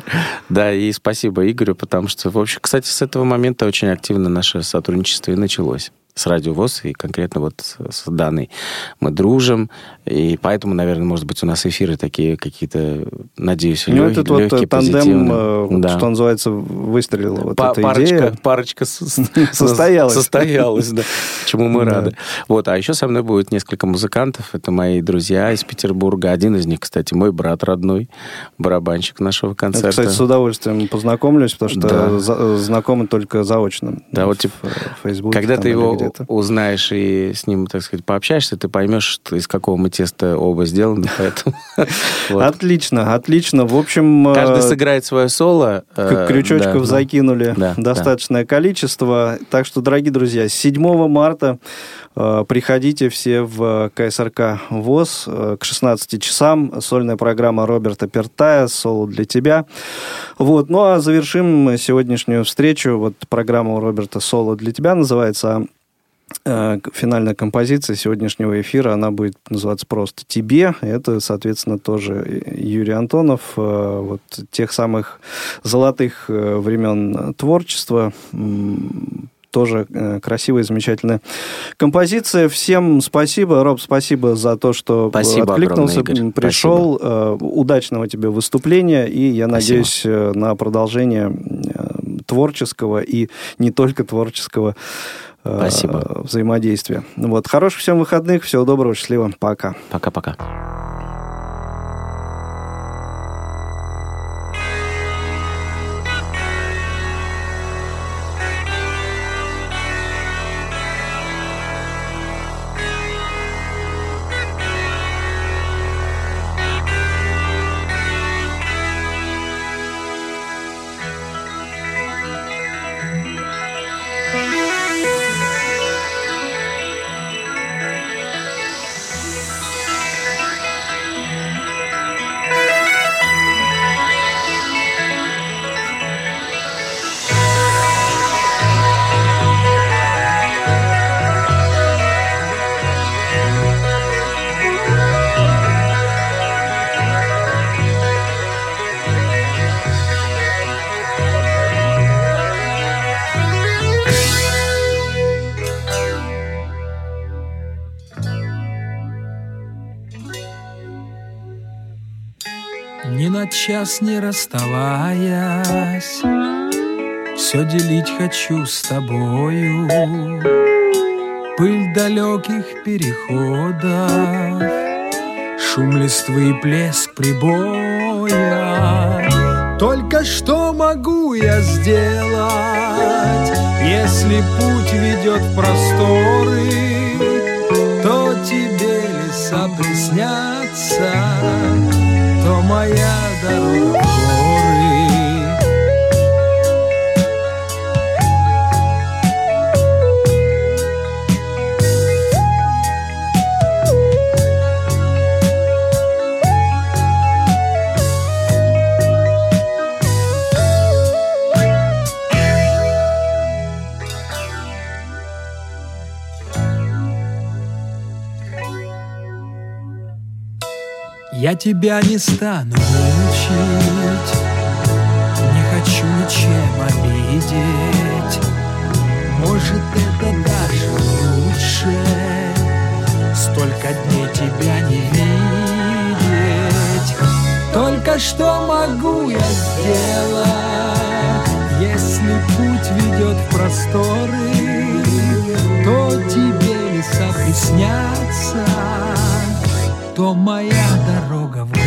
Да, и спасибо Игорю, потому что, в общем, кстати, с этого момента очень активно наше сотрудничество и началось с Радио ВОЗ, и конкретно вот с Даной мы дружим, и поэтому, наверное, может быть, у нас эфиры такие какие-то, надеюсь, ну, лег, этот легкие, вот тандем, э, да. что называется, выстрелила вот Па- эта парочка, идея. Парочка состоялась. Состоялась, да, чему мы рады. Вот, а еще со мной будет несколько музыкантов, это мои друзья из Петербурга, один из них, кстати, мой брат родной, барабанщик нашего концерта. Кстати, с удовольствием познакомлюсь, потому что знакомы только заочно. Да, вот, типа. Когда ты его это. узнаешь и с ним, так сказать, пообщаешься, ты поймешь, из какого мы теста оба сделаны, поэтому... Отлично, отлично. В общем... Э, Каждый сыграет свое соло. Э, крючочков закинули достаточное количество. Так что, дорогие друзья, 7 марта э, приходите все в КСРК ВОЗ к 16 часам. Сольная программа Роберта Пертая «Соло для тебя». Вот. Ну, а завершим сегодняшнюю встречу. Вот программа у Роберта «Соло для тебя» называется финальная композиция сегодняшнего эфира, она будет называться просто «Тебе». Это, соответственно, тоже Юрий Антонов, э, вот тех самых золотых э, времен творчества, тоже красивая, замечательная композиция. Всем спасибо. Роб, спасибо за то, что спасибо откликнулся, огромное, пришел. Спасибо. Удачного тебе выступления. И я спасибо. надеюсь на продолжение творческого и не только творческого Спасибо. Э, взаимодействия. Вот. Хороших всем выходных. Всего доброго. Счастливо. Пока. Пока-пока. Час не расставаясь, Все делить хочу с тобою. Пыль далеких переходов, Шум листвы и плеск прибоя. Только что могу я сделать, Если путь ведет в просторы, То тебе леса приснятся, Я тебя не стану учить, Не хочу ничем обидеть. Может, это даже лучше, Столько дней тебя не видеть. Только что могу я сделать, Если путь ведет в просторы, То тебе леса приснятся, То моя дорога в